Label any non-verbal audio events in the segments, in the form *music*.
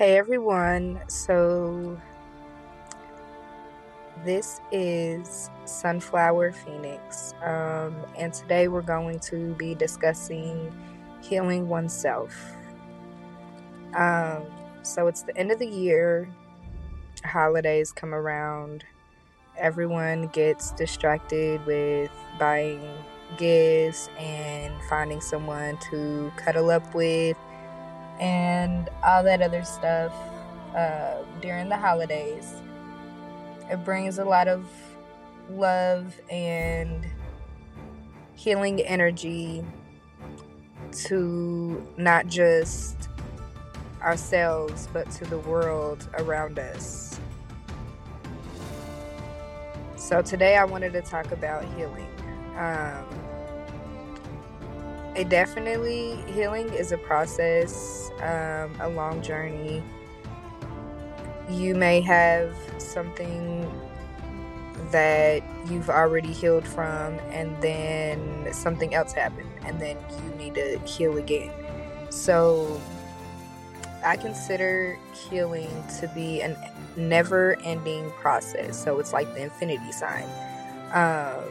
Hey everyone, so this is Sunflower Phoenix, um, and today we're going to be discussing healing oneself. Um, so it's the end of the year, holidays come around, everyone gets distracted with buying gifts and finding someone to cuddle up with and all that other stuff uh, during the holidays. It brings a lot of love and healing energy to not just ourselves but to the world around us. So, today I wanted to talk about healing. Um, it definitely healing is a process, um, a long journey. You may have something that you've already healed from, and then something else happened, and then you need to heal again. So, I consider healing to be a never ending process. So, it's like the infinity sign. Um,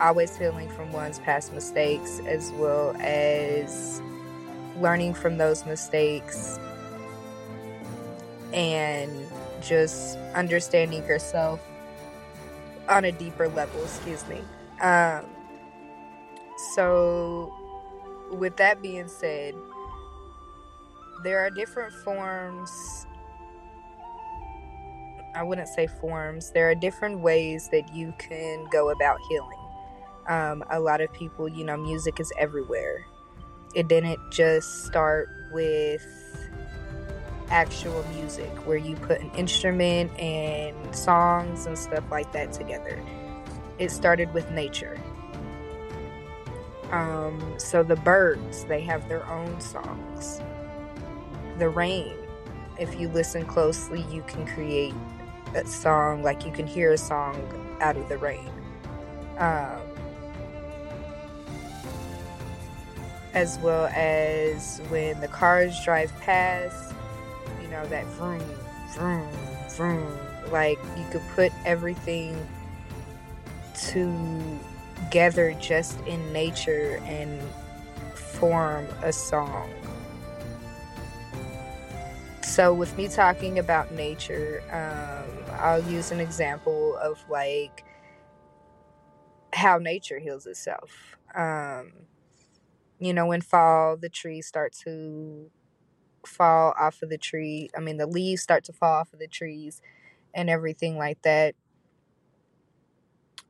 always healing from one's past mistakes as well as learning from those mistakes and just understanding yourself on a deeper level excuse me. Um, so with that being said there are different forms i wouldn't say forms there are different ways that you can go about healing um, a lot of people, you know, music is everywhere. It didn't just start with actual music where you put an instrument and songs and stuff like that together. It started with nature. Um, so the birds, they have their own songs. The rain, if you listen closely, you can create a song, like you can hear a song out of the rain. Um, as well as when the cars drive past, you know, that vroom, vroom, vroom. Like you could put everything together just in nature and form a song. So, with me talking about nature, um, I'll use an example of like how nature heals itself. Um, you know, in fall, the trees start to fall off of the tree. I mean, the leaves start to fall off of the trees and everything like that.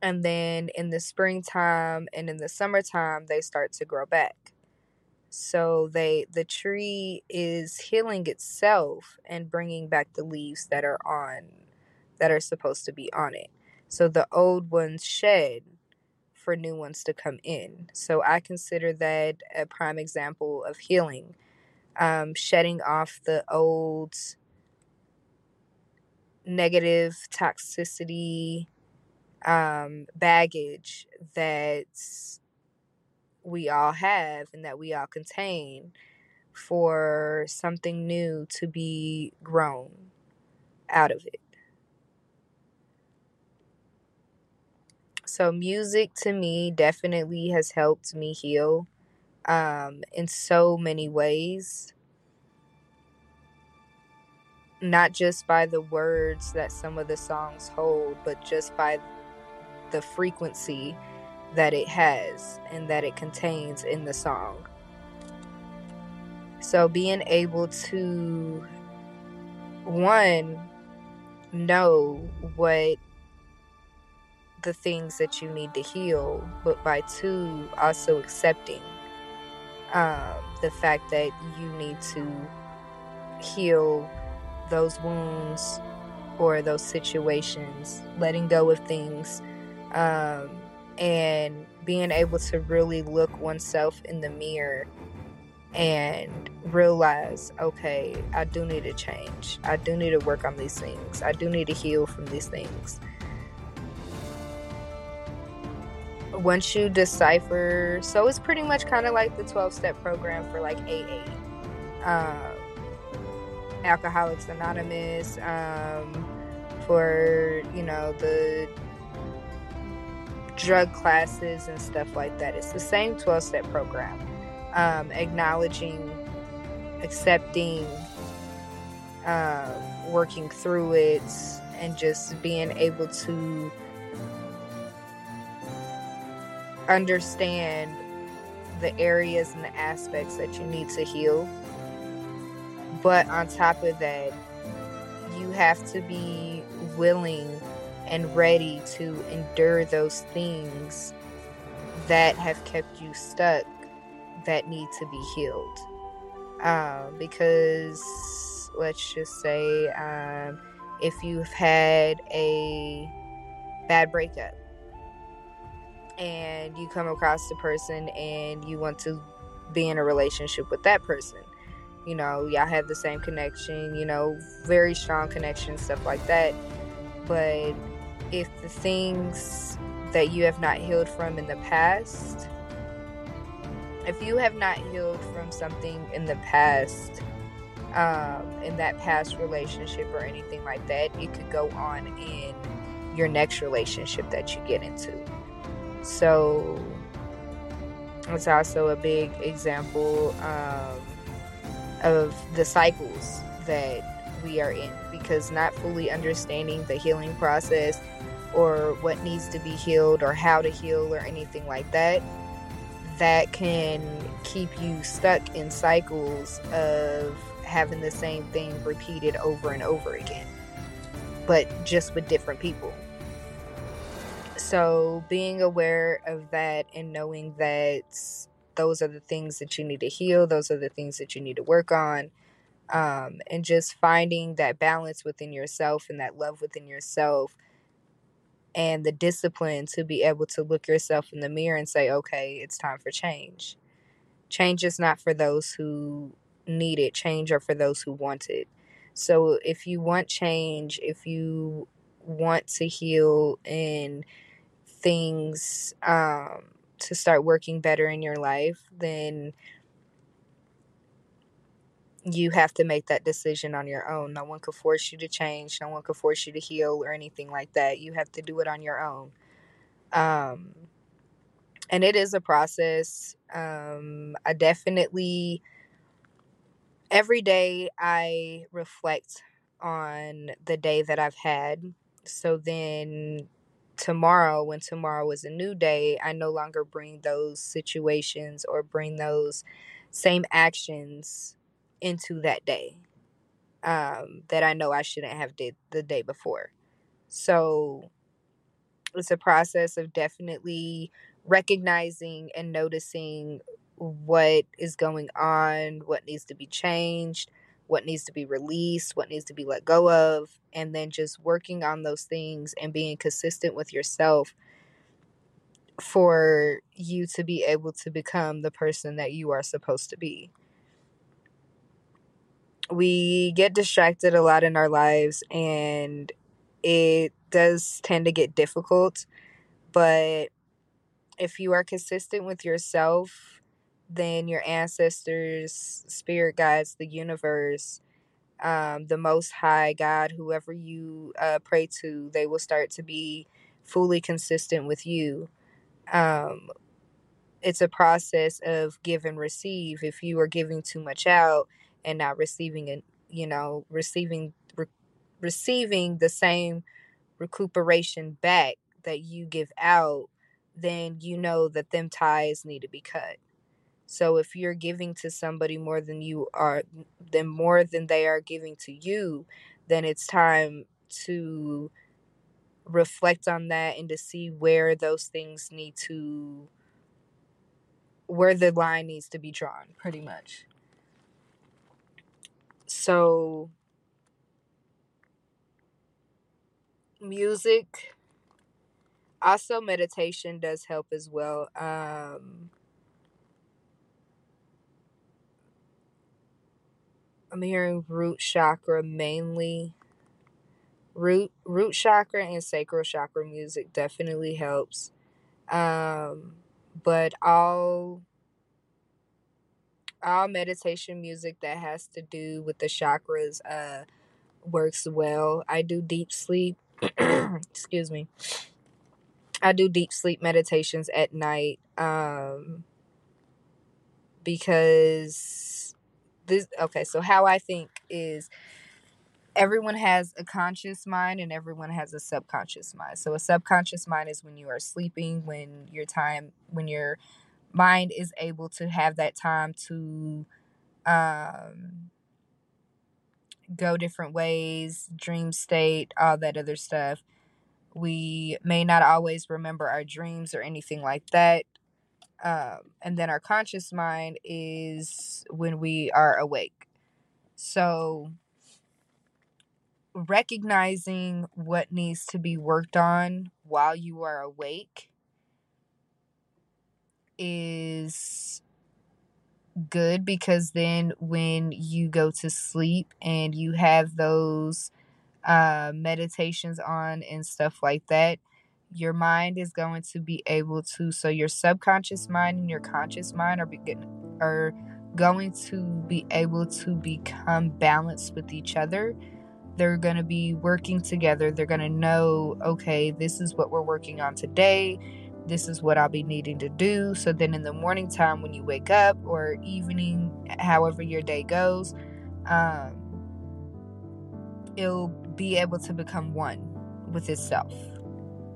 And then in the springtime and in the summertime, they start to grow back. So they the tree is healing itself and bringing back the leaves that are on that are supposed to be on it. So the old ones shed for new ones to come in. So I consider that a prime example of healing, um, shedding off the old negative toxicity um, baggage that we all have and that we all contain for something new to be grown out of it. So music to me definitely has helped me heal um, in so many ways. Not just by the words that some of the songs hold, but just by the frequency that it has and that it contains in the song. So being able to, one, know what the things that you need to heal, but by two, also accepting um, the fact that you need to heal those wounds or those situations, letting go of things, um, and being able to really look oneself in the mirror and realize, okay, I do need to change. I do need to work on these things. I do need to heal from these things. Once you decipher, so it's pretty much kind of like the 12 step program for like AA. Um, Alcoholics Anonymous, um, for you know the drug classes and stuff like that. It's the same 12 step program. Um, acknowledging, accepting, uh, working through it, and just being able to understand the areas and the aspects that you need to heal. But on top of that, you have to be willing and ready to endure those things that have kept you stuck that need to be healed. Um, because let's just say um, if you've had a bad breakup and you come across a person and you want to be in a relationship with that person. You know y'all have the same connection you know very strong connection stuff like that. But if the things that you have not healed from in the past if you have not healed from something in the past um, in that past relationship or anything like that it could go on in your next relationship that you get into so it's also a big example um, of the cycles that we are in because not fully understanding the healing process or what needs to be healed or how to heal or anything like that that can keep you stuck in cycles of having the same thing repeated over and over again but just with different people so being aware of that and knowing that those are the things that you need to heal, those are the things that you need to work on. Um, and just finding that balance within yourself and that love within yourself and the discipline to be able to look yourself in the mirror and say, okay, it's time for change. Change is not for those who need it, change are for those who want it. So if you want change, if you want to heal and things um, to start working better in your life, then you have to make that decision on your own. No one could force you to change. No one could force you to heal or anything like that. You have to do it on your own. Um, and it is a process. Um, I definitely, every day, I reflect on the day that I've had. So then tomorrow when tomorrow is a new day i no longer bring those situations or bring those same actions into that day um, that i know i shouldn't have did the day before. So it's a process of definitely recognizing and noticing what is going on what needs to be changed what needs to be released, what needs to be let go of, and then just working on those things and being consistent with yourself for you to be able to become the person that you are supposed to be. We get distracted a lot in our lives and it does tend to get difficult, but if you are consistent with yourself then your ancestors, spirit guides, the universe, um, the Most High God, whoever you uh, pray to, they will start to be fully consistent with you. Um, it's a process of give and receive. If you are giving too much out and not receiving it, you know, receiving re- receiving the same recuperation back that you give out, then you know that them ties need to be cut. So if you're giving to somebody more than you are, than more than they are giving to you, then it's time to reflect on that and to see where those things need to, where the line needs to be drawn, pretty much. So, music, also meditation does help as well. Um, I'm hearing root chakra mainly. Root root chakra and sacral chakra music definitely helps. Um, but all all meditation music that has to do with the chakras uh works well. I do deep sleep. *clears throat* Excuse me. I do deep sleep meditations at night um because this okay, so how I think is everyone has a conscious mind and everyone has a subconscious mind. So a subconscious mind is when you are sleeping, when your time when your mind is able to have that time to um go different ways, dream state, all that other stuff. We may not always remember our dreams or anything like that. Um, and then our conscious mind is when we are awake. So, recognizing what needs to be worked on while you are awake is good because then when you go to sleep and you have those uh, meditations on and stuff like that, your mind is going to be able to. So your subconscious mind and your conscious mind are begin are going to be able to become balanced with each other. They're going to be working together. They're going to know, okay, this is what we're working on today this is what I'll be needing to do. So then in the morning time when you wake up or evening, however your day goes, um, it'll be able to become one with itself,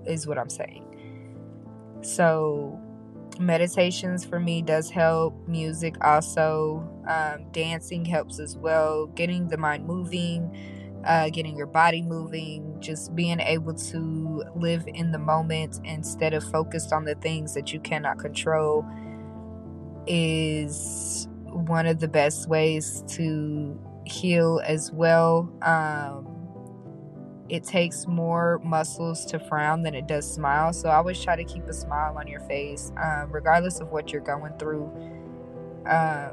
is what I'm saying. So meditations for me does help. Music also, um, dancing helps as well. Getting the mind moving uh, getting your body moving, just being able to live in the moment instead of focused on the things that you cannot control is one of the best ways to heal as well. Um, it takes more muscles to frown than it does smile. So always try to keep a smile on your face, um, regardless of what you're going through. Um,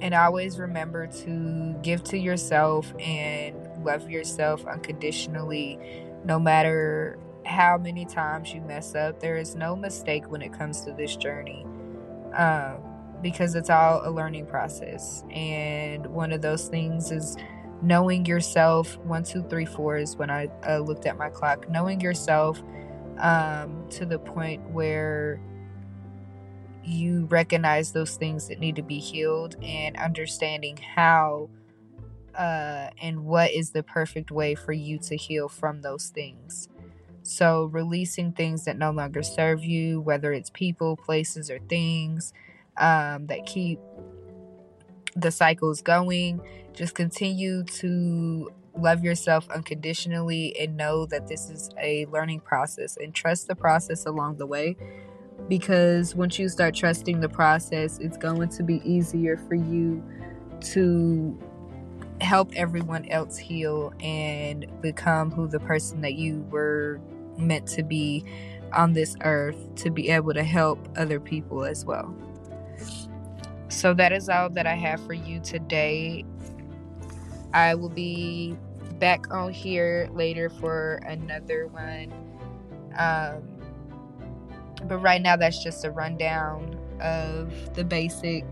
and always remember to give to yourself and love yourself unconditionally no matter how many times you mess up there is no mistake when it comes to this journey um, because it's all a learning process and one of those things is knowing yourself one two three four is when i uh, looked at my clock knowing yourself um, to the point where you recognize those things that need to be healed and understanding how uh, and what is the perfect way for you to heal from those things. So, releasing things that no longer serve you, whether it's people, places, or things um, that keep the cycles going, just continue to love yourself unconditionally and know that this is a learning process and trust the process along the way because once you start trusting the process, it's going to be easier for you to help everyone else heal and become who the person that you were meant to be on this earth to be able to help other people as well. So that is all that I have for you today. I will be back on here later for another one. Um, but right now, that's just a rundown of the basic.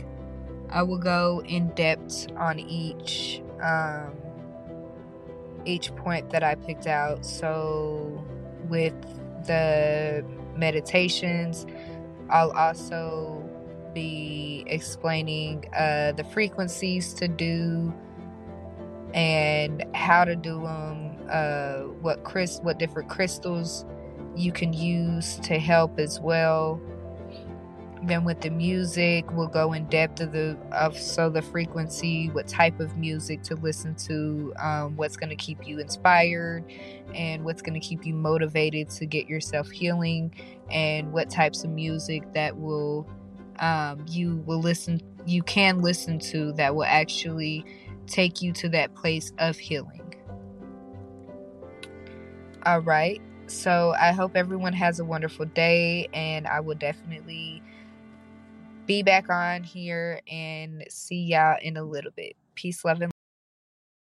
I will go in depth on each um, each point that I picked out. So with the meditations, I'll also be explaining uh, the frequencies to do and how to do them, uh, what Chris, what different crystals you can use to help as well. Then with the music, we'll go in depth of the of so the frequency, what type of music to listen to, um, what's going to keep you inspired, and what's going to keep you motivated to get yourself healing, and what types of music that will um, you will listen you can listen to that will actually take you to that place of healing. All right. So I hope everyone has a wonderful day, and I will definitely be back on here and see y'all in a little bit. Peace, love, and